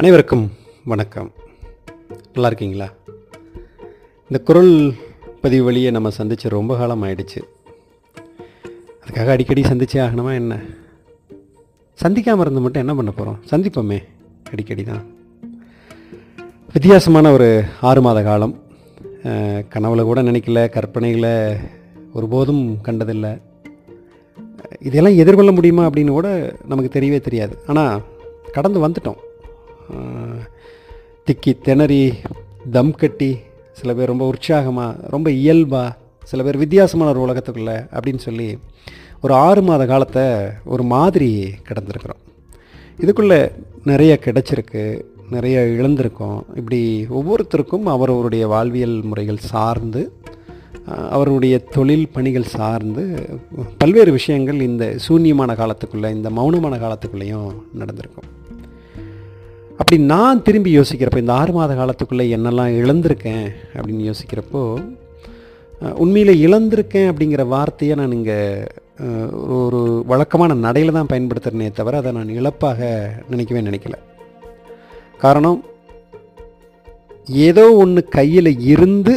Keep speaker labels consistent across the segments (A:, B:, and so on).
A: அனைவருக்கும் வணக்கம். நல்லா இருக்கீங்களா? இந்த குரல் பதிவு வழியை நம்ம சந்தித்து ரொம்ப காலம் ஆயிடுச்சு. அதுக்காக அடிக்கடி சந்திச்சே ஆகணுமா என்ன? சந்திக்காமல் இருந்து மட்டும் என்ன பண்ண போகிறோம் சந்திப்போமே அடிக்கடி தான். வித்தியாசமான ஒரு ஆறு மாத காலம். கனவுல கூட நினைக்கல கற்பனைகளை ஒருபோதும் கண்டதில்லை. இதெல்லாம் எதிர்கொள்ள முடியுமா அப்படின்னு கூட நமக்கு தெரியவே தெரியாது. ஆனால் கடந்து வந்துட்டோம். திக்கி திணறி தம் கட்டி சில பேர் ரொம்ப உற்சாகமாக ரொம்ப இயல்பாக சில பேர் வித்தியாசமான ஒரு உலகத்துக்குள்ளே அப்படின்னு சொல்லி ஒரு ஆறு மாத காலத்தை ஒரு மாதிரி கடந்திருக்கிறோம். இதுக்குள்ளே நிறைய கிடைச்சிருக்கு நிறைய இழந்திருக்கோம். இப்படி ஒவ்வொருத்தருக்கும் அவரவருடைய வாழ்வியல் முறைகள் சார்ந்து அவருடைய தொழில் பணிகள் சார்ந்து பல்வேறு விஷயங்கள் இந்த சூன்யமான காலத்துக்குள்ளே இந்த மௌனமான காலத்துக்குள்ளேயும் நடந்திருக்கும். அப்படி நான் திரும்பி யோசிக்கிறப்போ இந்த ஆறு மாத காலத்துக்குள்ளே என்னெல்லாம் இழந்திருக்கேன் அப்படின்னு யோசிக்கிறப்போ உண்மையில் இழந்திருக்கேன் அப்படிங்கிற வார்த்தையை நான் இங்கே ஒரு வழக்கமான நடையில் தான் பயன்படுத்துகிறேனே தவிர அதை நான் இழப்பாக நினைக்கவே நினைக்கல. காரணம் ஏதோ ஒன்று கையில் இருந்து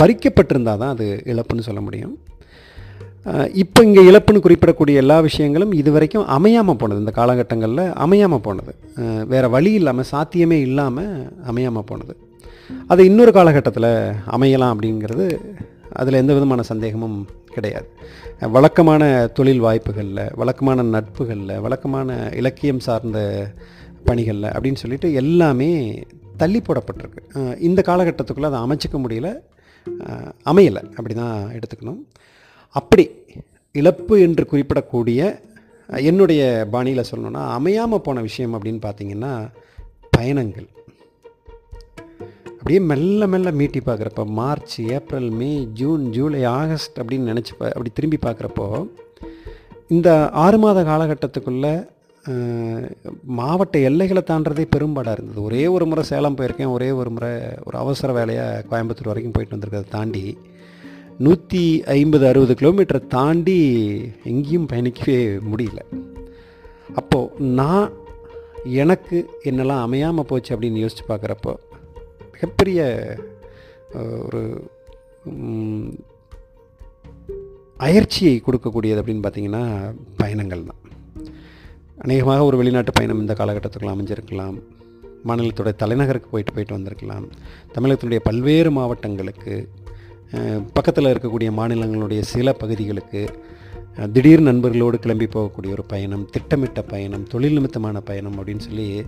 A: பறிக்கப்பட்டிருந்தால் தான் அது இழப்புன்னு சொல்ல முடியும். இப்போ இங்கே இழப்புன்னு குறிப்பிடக்கூடிய எல்லா விஷயங்களும் இது வரைக்கும் அமையாமல் போனது. இந்த காலகட்டங்களில் அமையாமல் போனது. வேறு வழி இல்லாமல் சாத்தியமே இல்லாமல் அமையாமல் போனது. அது இன்னொரு காலகட்டத்தில் அமையலாம் அப்படிங்கிறது அதில் எந்த விதமான சந்தேகமும் கிடையாது. வழக்கமான தொழில் வாய்ப்புகளில் வழக்கமான நட்புகளில் வழக்கமான இலக்கியம் சார்ந்த பணிகளில் அப்படின்னு சொல்லிட்டு எல்லாமே தள்ளி போடப்பட்டிருக்கு. இந்த காலகட்டத்துக்குள்ளே அதை அமைச்சிக்க முடியல. அமையலை. அப்படி தான் எடுத்துக்கணும். அப்படி இழப்பு என்று குறிப்பிடக்கூடிய என்னுடைய பாணியில் சொல்லணும்னா அமையாமல் போன விஷயம் அப்படின்னு பார்த்தீங்கன்னா பயணங்கள். அப்படியே மெல்ல மெல்ல மீட்டி பார்க்குறப்ப March April May June July August அப்படின்னு நினச்சி பா அப்படி திரும்பி பார்க்குறப்போ இந்த ஆறு மாத காலகட்டத்துக்குள்ளே மாவட்ட எல்லைகளை தாண்டதே பெரும்பாடாக இருந்தது. ஒரே ஒரு முறை சேலம் போயிருக்கேன் ஒரே ஒரு முறை ஒரு அவசர வேலையாக கோயம்புத்தூர் வரைக்கும் போயிட்டு வந்திருக்கிறத தாண்டி நூற்றி ஐம்பது அறுபது கிலோமீட்டரை தாண்டி எங்கேயும் பயணிக்கவே முடியல. அப்போது நான் எனக்கு என்னெல்லாம் அமையாமல் போச்சு அப்படின்னு யோசித்து பார்க்குறப்போ மிகப்பெரிய ஒரு அயற்சியை கொடுக்கக்கூடியது அப்படின்னு பார்த்தீங்கன்னா பயணங்கள் தான். அநேகமாக ஒரு வெளிநாட்டு பயணம் இந்த காலகட்டத்துக்குள்ள அமைஞ்சிருக்கலாம். மாநிலத்துடைய தலைநகருக்கு போயிட்டு போயிட்டு வந்திருக்கலாம். தமிழகத்தினுடைய பல்வேறு மாவட்டங்களுக்கு பக்கத்தில் இருக்கக்கூடிய மாநிலங்களுடைய சில பகுதிகளுக்கு திடீர் நண்பர்களோடு கிளம்பி போகக்கூடிய ஒரு பயணம் திட்டமிட்ட பயணம் தொழில் நிமித்தமான பயணம் அப்படின்னு சொல்லி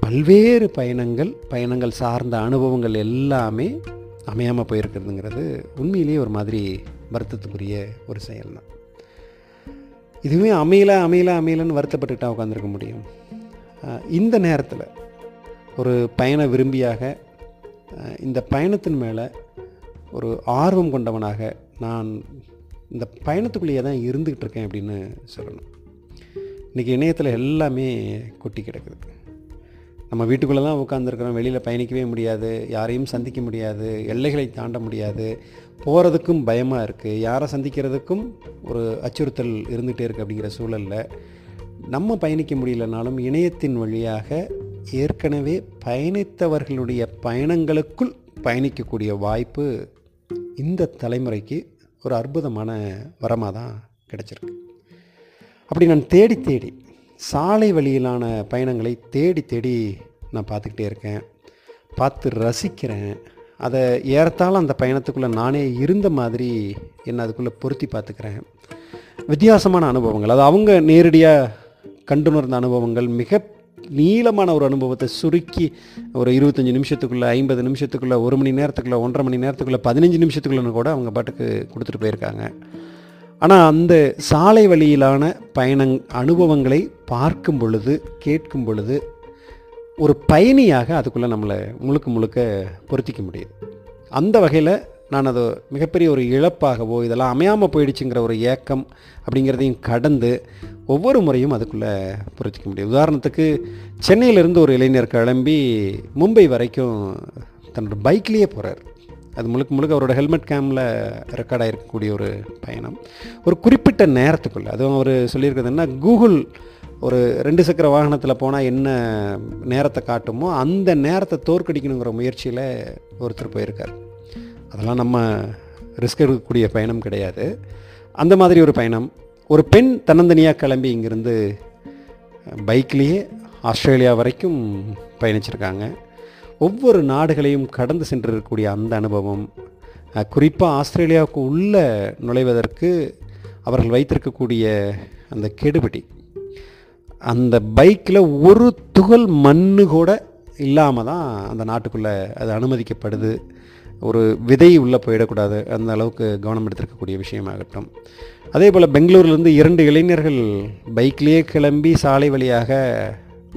A: பல்வேறு பயணங்கள் பயணங்கள் சார்ந்த அனுபவங்கள் எல்லாமே அமையாமல் போயிருக்கிறதுங்கிறது உண்மையிலேயே ஒரு மாதிரி வருத்தத்துக்குரிய ஒரு செயல் தான் இதுவே அமையல அமையல அமையலன்னு வருத்தப்பட்டுட்டா உட்காந்துருக்க முடியும். இந்த நேரத்தில் ஒரு பயண விரும்பியாக இந்த பயணத்தின் மேலே ஒரு ஆர்வம் கொண்டவனாக நான் இந்த பயணத்துக்குள்ளேயே தான் இருந்துக்கிட்டு இருக்கேன் அப்படின்னு சொல்லணும். இன்றைக்கி இணையத்தில் எல்லாமே கொட்டி கிடக்குது. நம்ம வீட்டுக்குள்ளே தான் உட்காந்துருக்குறோம் வெளியில் பயணிக்கவே முடியாது. யாரையும் சந்திக்க முடியாது. எல்லைகளை தாண்ட முடியாது. போகிறதுக்கும் பயமாக இருக்குது யாரை சந்திக்கிறதுக்கும் ஒரு அச்சுறுத்தல் இருந்துகிட்டே இருக்குது அப்படிங்கிற சூழலில் நம்ம பயணிக்க முடியலனாலும் இணையத்தின் வழியாக ஏற்கனவே பயணித்தவர்களுடைய பயணங்களுக்குள் பயணிக்கக்கூடிய வாய்ப்பு இந்த தலைமுறைக்கு ஒரு அற்புதமான வரமாக தான் கிடச்சிருக்கு. அப்படி நான் தேடி தேடி சாலை வழியிலான பயணங்களை தேடி தேடி நான் பார்த்துக்கிட்டே இருக்கேன். பார்த்து ரசிக்கிறேன். அதை ஏறத்தாழ அந்த பயணத்துக்குள்ளே நானே இருந்த மாதிரி என்னை அதுக்குள்ளே பொருத்தி பார்த்துக்கிறேன். வித்தியாசமான அனுபவங்கள். அது அவங்க நேரடியாக கண்டுணர்ந்த அனுபவங்கள் மிக நீளமான ஒரு அனுபவத்தை சுருக்கி ஒரு இருபத்தஞ்சி நிமிஷத்துக்குள்ளே ஐம்பது நிமிஷத்துக்குள்ளே ஒரு மணி நேரத்துக்குள்ளே ஒன்றரை மணி நேரத்துக்குள்ளே பதினஞ்சு நிமிஷத்துக்குள்ளேன்னு கூட அவங்க பாட்டுக்கு கொடுத்துட்டு போயிருக்காங்க. ஆனால் அந்த சாலை வழியிலான பயணங் அனுபவங்களை பார்க்கும் பொழுது கேட்கும் பொழுது ஒரு பயணியாக அதுக்குள்ளே நம்மளை முழுக்க முழுக்க பொருத்திக்க முடியுது. அந்த வகையில் நான் அது மிகப்பெரிய ஒரு இழப்பாகவோ இதெல்லாம் அமையாமல் போயிடுச்சுங்கிற ஒரு ஏக்கம் அப்படிங்கிறதையும் கடந்து ஒவ்வொரு முறையும் அதுக்குள்ளே புரிஞ்சிக்க முடியும். உதாரணத்துக்கு சென்னையிலேருந்து ஒரு இளைஞர் கிளம்பி மும்பை வரைக்கும் தன்னோட பைக்லேயே போகிறார் அது முழுக்க முழுக்க அவரோட ஹெல்மெட் கேமில் ரெக்கார்ட் ஆகிருக்கக்கூடிய ஒரு பயணம். ஒரு குறிப்பிட்ட நேரத்துக்குள்ளே அதுவும் அவர் சொல்லியிருக்கிறது என்ன கூகுள் ஒரு ரெண்டு சக்கர வாகனத்தில் போனால் என்ன நேரத்தை காட்டுமோ அந்த நேரத்தை தோற்கடிக்கணுங்கிற முயற்சியில் ஒருத்தர் போயிருக்கார். அதெல்லாம் நம்ம ரிஸ்க் எடுக்கக்கூடிய பயணம் கிடையாது. அந்த மாதிரி ஒரு பயணம் ஒரு பெண் தன்னந்தனியாக கிளம்பி இங்கேருந்து பைக்லேயே ஆஸ்திரேலியா வரைக்கும் பயணிச்சிருக்காங்க. ஒவ்வொரு நாடுகளையும் கடந்து சென்றிருக்கக்கூடிய அந்த அனுபவம் குறிப்பாக ஆஸ்திரேலியாவுக்கு உள்ளே நுழைவதற்கு அவர்கள் வைத்திருக்கக்கூடிய அந்த கெடுபிடி. அந்த பைக்கில் ஒரு துகள் மண்ணு கூட இல்லாமல் தான் அந்த நாட்டுக்குள்ளே அது அனுமதிக்கப்படுது. ஒரு விதை உள்ளே போயிடக்கூடாது அந்த அளவுக்கு கவனம் எடுத்திருக்கக்கூடிய விஷயமாகட்டும். அதே போல் பெங்களூர்லேருந்து இரண்டு இளைஞர்கள் பைக்லேயே கிளம்பி சாலை வழியாக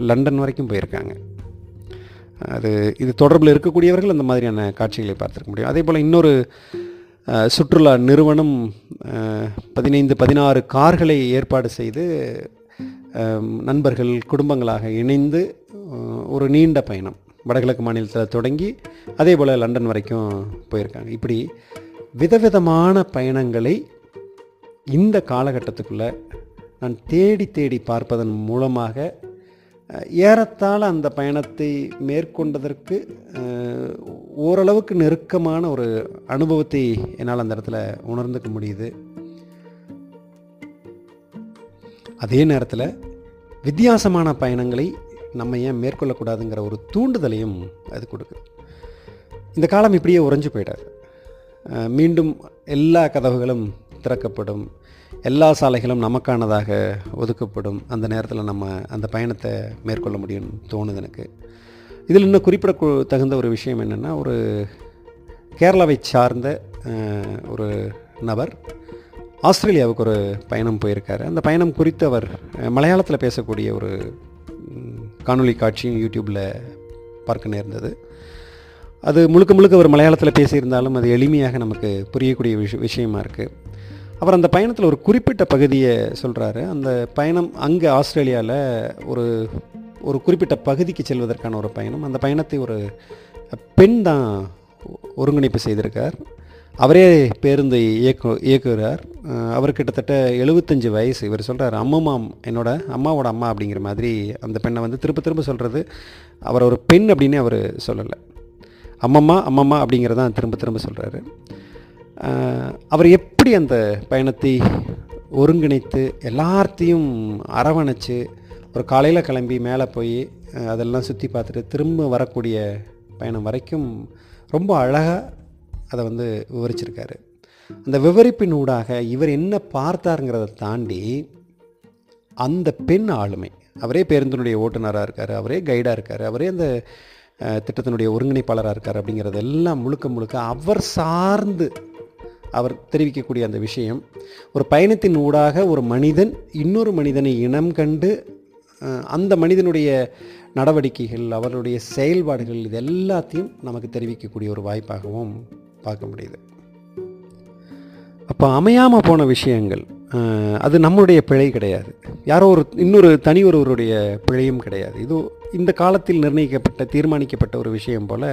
A: லண்டன் வரைக்கும் போயிருக்காங்க. அது இது தொடர்பில் இருக்கக்கூடியவர்கள் அந்த மாதிரியான காட்சிகளை பார்த்துருக்க முடியும். அதே போல் இன்னொரு சுற்றுலா நிறுவனம் பதினைந்து பதினாறு கார்களை ஏற்பாடு செய்து நண்பர்கள் குடும்பங்களாக இணைந்து ஒரு நீண்ட பயணம். வடகிழக்கு மாநிலத்தில் தொடங்கி அதே போல் லண்டன் வரைக்கும் போயிருக்காங்க. இப்படி விதவிதமான பயணங்களை இந்த காலகட்டத்துக்குள்ளே நான் தேடி தேடி பார்ப்பதன் மூலமாக ஏறத்தாழ அந்த பயணத்தை மேற்கொண்டதற்கு ஓரளவுக்கு நெருக்கமான ஒரு அனுபவத்தை என்னால் அந்த இடத்துல உணர்ந்துக்க முடியுது. அதே நேரத்தில் வித்தியாசமான பயணங்களை நம்ம ஏன் மேற்கொள்ளக்கூடாதுங்கிற ஒரு தூண்டுதலையும் அது கொடுக்குது. இந்த காலம் இப்படியே உறைஞ்சு போயிடாது மீண்டும் எல்லா கதவுகளும் திறக்கப்படும். எல்லா சாலைகளும் நமக்கானதாக ஒதுக்கப்படும். அந்த நேரத்தில் நம்ம அந்த பயணத்தை மேற்கொள்ள முடியும்னு தோணுது எனக்கு. இதில் இன்னும் குறிப்பிட தகுந்த ஒரு விஷயம் என்னென்னா ஒரு கேரளாவை சார்ந்த ஒரு நபர் ஆஸ்திரேலியாவுக்கு ஒரு பயணம் போயிருக்காரு. அந்த பயணம் குறித்து அவர் மலையாளத்தில் பேசக்கூடிய ஒரு காணொலி காட்சியும் யூடியூப்பில் பார்க்க நேர்ந்தது. அது முழுக்க முழுக்க அவர் மலையாளத்தில் பேசியிருந்தாலும் அது எளிமையாக நமக்கு புரியக்கூடிய விஷ விஷயமா இருக்குது அவர் அந்த பயணத்தில் ஒரு குறிப்பிட்ட பகுதியை சொல்கிறாரு அந்த பயணம் அங்கே ஆஸ்திரேலியாவில் ஒரு ஒரு குறிப்பிட்ட பகுதிக்கு செல்வதற்கான ஒரு பயணம். அந்த பயணத்தை ஒரு பெண் தான் ஒருங்கிணைப்பு செய்திருக்கார். அவரே பேருந்து இயக்கு இயக்குகிறார் அவர் கிட்டத்தட்ட எழுபத்தஞ்சு வயசு. இவர் சொல்கிறார் அம்மம்மா என்னோட அம்மாவோட அம்மா அப்படிங்கிற மாதிரி அந்த பெண்ணை வந்து திரும்ப திரும்ப சொல்கிறது அவர் ஒரு பெண் அப்படின்னு அவர் சொல்லலை. அம்மம்மா அம்மம்மா அப்படிங்கிறதான் திரும்ப திரும்ப சொல்கிறாரு அவர் எப்படி அந்த பயணத்தை ஒருங்கிணைத்து எல்லாத்தையும் அரவணைச்சு ஒரு காலையில் கிளம்பி மேலே போய் அதெல்லாம் சுற்றி பார்த்துட்டு திரும்ப வரக்கூடிய பயணம் வரைக்கும் ரொம்ப அழகாக அதை வந்து விவரிச்சிருக்காரு. அந்த விவரிப்பின் ஊடாக இவர் என்ன பார்த்தாருங்கிறத தாண்டி அந்த பெண் ஆளுமை அவரே பேருந்தினுடைய ஓட்டுநராக இருக்கார் அவரே கைடாக இருக்கார் அவரே அந்த திட்டத்தினுடைய ஒருங்கிணைப்பாளராக இருக்கார் அப்படிங்கிறது எல்லாம் முழுக்க முழுக்க அவர் சார்ந்து அவர் தெரிவிக்கக்கூடிய அந்த விஷயம். ஒரு பயணத்தின் ஊடாக ஒரு மனிதன் இன்னொரு மனிதனை இனம் கண்டு அந்த மனிதனுடைய நடவடிக்கைகள் அவருடைய செயல்பாடுகள் இது எல்லாத்தையும் நமக்கு தெரிவிக்கக்கூடிய ஒரு வாய்ப்பாகவும் பார்க்க முடியுது. அப்போ அமையாமல் போன விஷயங்கள் அது நம்மளுடைய பிழை கிடையாது. யாரோ ஒரு இன்னொரு தனி ஒருவருடைய பிழையும் கிடையாது. இது இந்த காலத்தில் நிர்ணயிக்கப்பட்ட தீர்மானிக்கப்பட்ட ஒரு விஷயம் போல்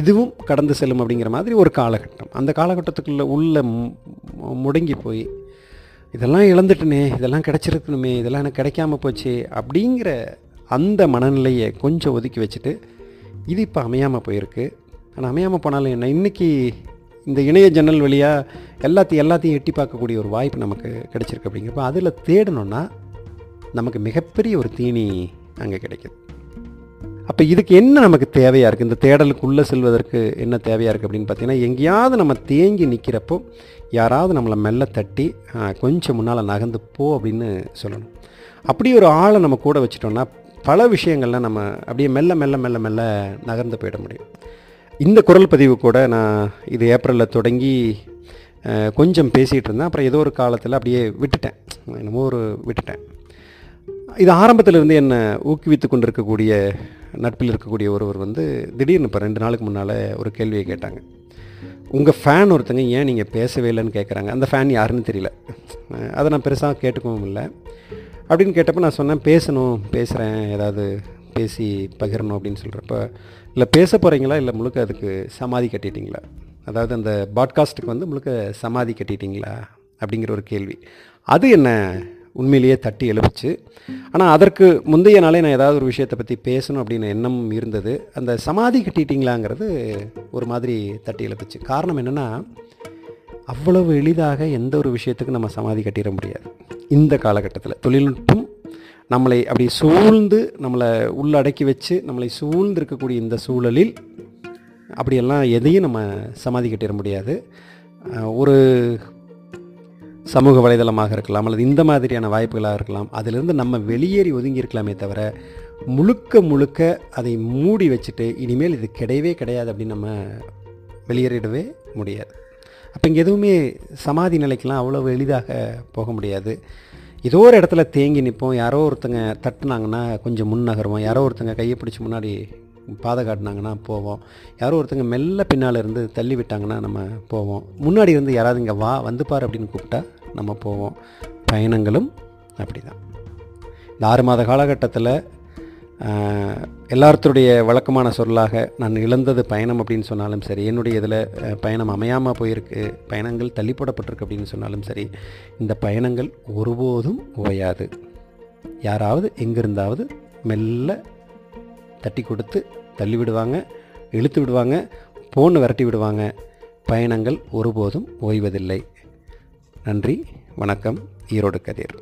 A: இதுவும் கடந்து செல்லும் அப்படிங்கிற மாதிரி ஒரு காலகட்டம். அந்த காலகட்டத்துக்குள்ளே உள்ள முடங்கி போய் இதெல்லாம் இழந்துட்டனே இதெல்லாம் கிடச்சிருக்கணுமே இதெல்லாம் எனக்கு கிடைக்காம போச்சு அப்படிங்கிற அந்த மனநிலையை கொஞ்சம் ஒதுக்கி வச்சுட்டு இது இப்போ அமையாமல் போயிருக்கு. ஆனால் அமையாமல் போனாலும் என்ன? இன்றைக்கி இந்த இணைய ஜன்னல் வழியாக எல்லாத்தையும் எல்லாத்தையும் எட்டி பார்க்கக்கூடிய ஒரு வாய்ப்பு நமக்கு கிடைச்சிருக்கு அப்படிங்கிறப்ப அதில் தேடணுன்னா நமக்கு மிகப்பெரிய ஒரு தீனி அங்கே கிடைக்குது. அப்போ இதுக்கு என்ன நமக்கு தேவையாக இருக்குது இந்த தேடலுக்குள்ளே செல்வதற்கு என்ன தேவையாக இருக்குது அப்படின்னு பார்த்தீங்கன்னா எங்கேயாவது நம்ம தேங்கி நிற்கிறப்போ யாராவது நம்மளை மெல்ல தட்டி கொஞ்சம் முன்னால் நகர்ந்து போ அப்படின்னு சொல்லணும். அப்படி ஒரு ஆளை நம்ம கூட வச்சிட்டோம்னா பல விஷயங்கள்லாம் நம்ம அப்படியே மெல்ல மெல்ல மெல்ல மெல்ல நகர்ந்து போயிட முடியும். இந்த குரல் பதிவு கூட நான் இது ஏப்ரலில் தொடங்கி கொஞ்சம் பேசிகிட்டு இருந்தேன். அப்புறம் ஏதோ ஒரு காலத்தில் அப்படியே விட்டுட்டேன். என்னமோ ஒரு விட்டுட்டேன். இது ஆரம்பத்தில் இருந்து என்னை ஊக்குவித்து கொண்டு இருக்கக்கூடிய நட்பில் இருக்கக்கூடிய ஒருவர் வந்து திடீர்னு இப்போ ரெண்டு நாளுக்கு முன்னால் ஒரு கேள்வியை கேட்டாங்க. உங்கள் ஃபேன் ஒருத்தங்க ஏன் நீங்கள் பேசவே இல்லைன்னு கேட்குறாங்க அந்த ஃபேன் யாருன்னு தெரியல. அதை நான் பெருசாக கேட்டுக்கவும் இல்லை. அப்படின்னு கேட்டப்போ நான் சொன்னேன் பேசணும் பேசுகிறேன் ஏதாவது பேசி பகிரணும் அப்படின்னு சொல்கிறப்ப இல்லை பேச போகிறீங்களா இல்லை முழுக்க அதுக்கு சமாதி கட்டிட்டீங்களா? அதாவது அந்த பாட்காஸ்ட்டுக்கு வந்து முழுக்க சமாதி கட்டிட்டீங்களா? அப்படிங்கிற ஒரு கேள்வி. அது என்ன உண்மையிலேயே தட்டி எழுப்பிச்சு. ஆனால் அதற்கு முந்தைய நாளே நான் ஏதாவது ஒரு விஷயத்தை பற்றி பேசணும் அப்படின்னு எண்ணம் இருந்தது. அந்த சமாதி கட்டிட்டீங்களாங்கிறது ஒரு மாதிரி தட்டி எழுப்பிச்சு. காரணம் என்னென்னா அவ்வளவு எளிதாக எந்த ஒரு விஷயத்துக்கும் நம்ம சமாதி கட்டிட முடியாது. இந்த காலகட்டத்தில் தொழில்நுட்பம் நம்மளை அப்படி சூழ்ந்து நம்மளை உள்ளடக்கி வச்சு நம்மளை சூழ்ந்து இருக்கக்கூடிய இந்த சூழலில் அப்படியெல்லாம் எதையும் நம்ம சமாதி கட்டிட முடியாது. ஒரு சமூக வலைதளமாக இருக்கலாம் அல்லது இந்த மாதிரியான வாய்ப்புகளாக இருக்கலாம் அதிலிருந்து நம்ம வெளியேறி ஒதுங்கி இருக்கலாமே தவிர முழுக்க முழுக்க அதை மூடி வச்சுட்டு இனிமேல் இது கிடையவே கிடையாது அப்படின்னு நம்ம வெளியேறிடவே முடியாது. அப்போ இங்கே எதுவுமே சமாதி நிலைக்கெலாம் அவ்வளோ எளிதாக போக முடியாது. ஏதோ ஒரு இடத்துல தேங்கி நிற்போம் யாரோ ஒருத்தங்க தட்டுனாங்கன்னா கொஞ்சம் முன் நகருவோம். யாரோ ஒருத்தங்க கையை பிடிச்சி முன்னாடி பாதை காட்டினாங்கன்னா போவோம். யாரோ ஒருத்தங்க மெல்ல பின்னால் இருந்து தள்ளி விட்டாங்கன்னா நம்ம போவோம். முன்னாடி இருந்து யாராவது இங்கே வா வந்து பார் அப்படின்னு கூப்பிட்டா நம்ம போவோம். பயணங்களும் அப்படி தான் இந்த ஆறு மாத காலகட்டத்தில் எல்லாத்துடைய வழக்கமான சொல்லாக நான் இழந்தது பயணம் அப்படின்னு சொன்னாலும் சரி என்னுடைய இதில் பயணம் அமையாமல் போயிருக்கு பயணங்கள் தள்ளி போடப்பட்டிருக்கு அப்படின்னு சொன்னாலும் சரி இந்த பயணங்கள் ஒருபோதும் ஓயாது. யாராவது எங்கிருந்தாவது மெல்ல தட்டி கொடுத்து தள்ளி விடுவாங்க இழுத்து விடுவாங்க போன்னு விரட்டி விடுவாங்க பயணங்கள் ஒருபோதும் ஓய்வதில்லை. நன்றி வணக்கம் ஈரோடு கதிர்.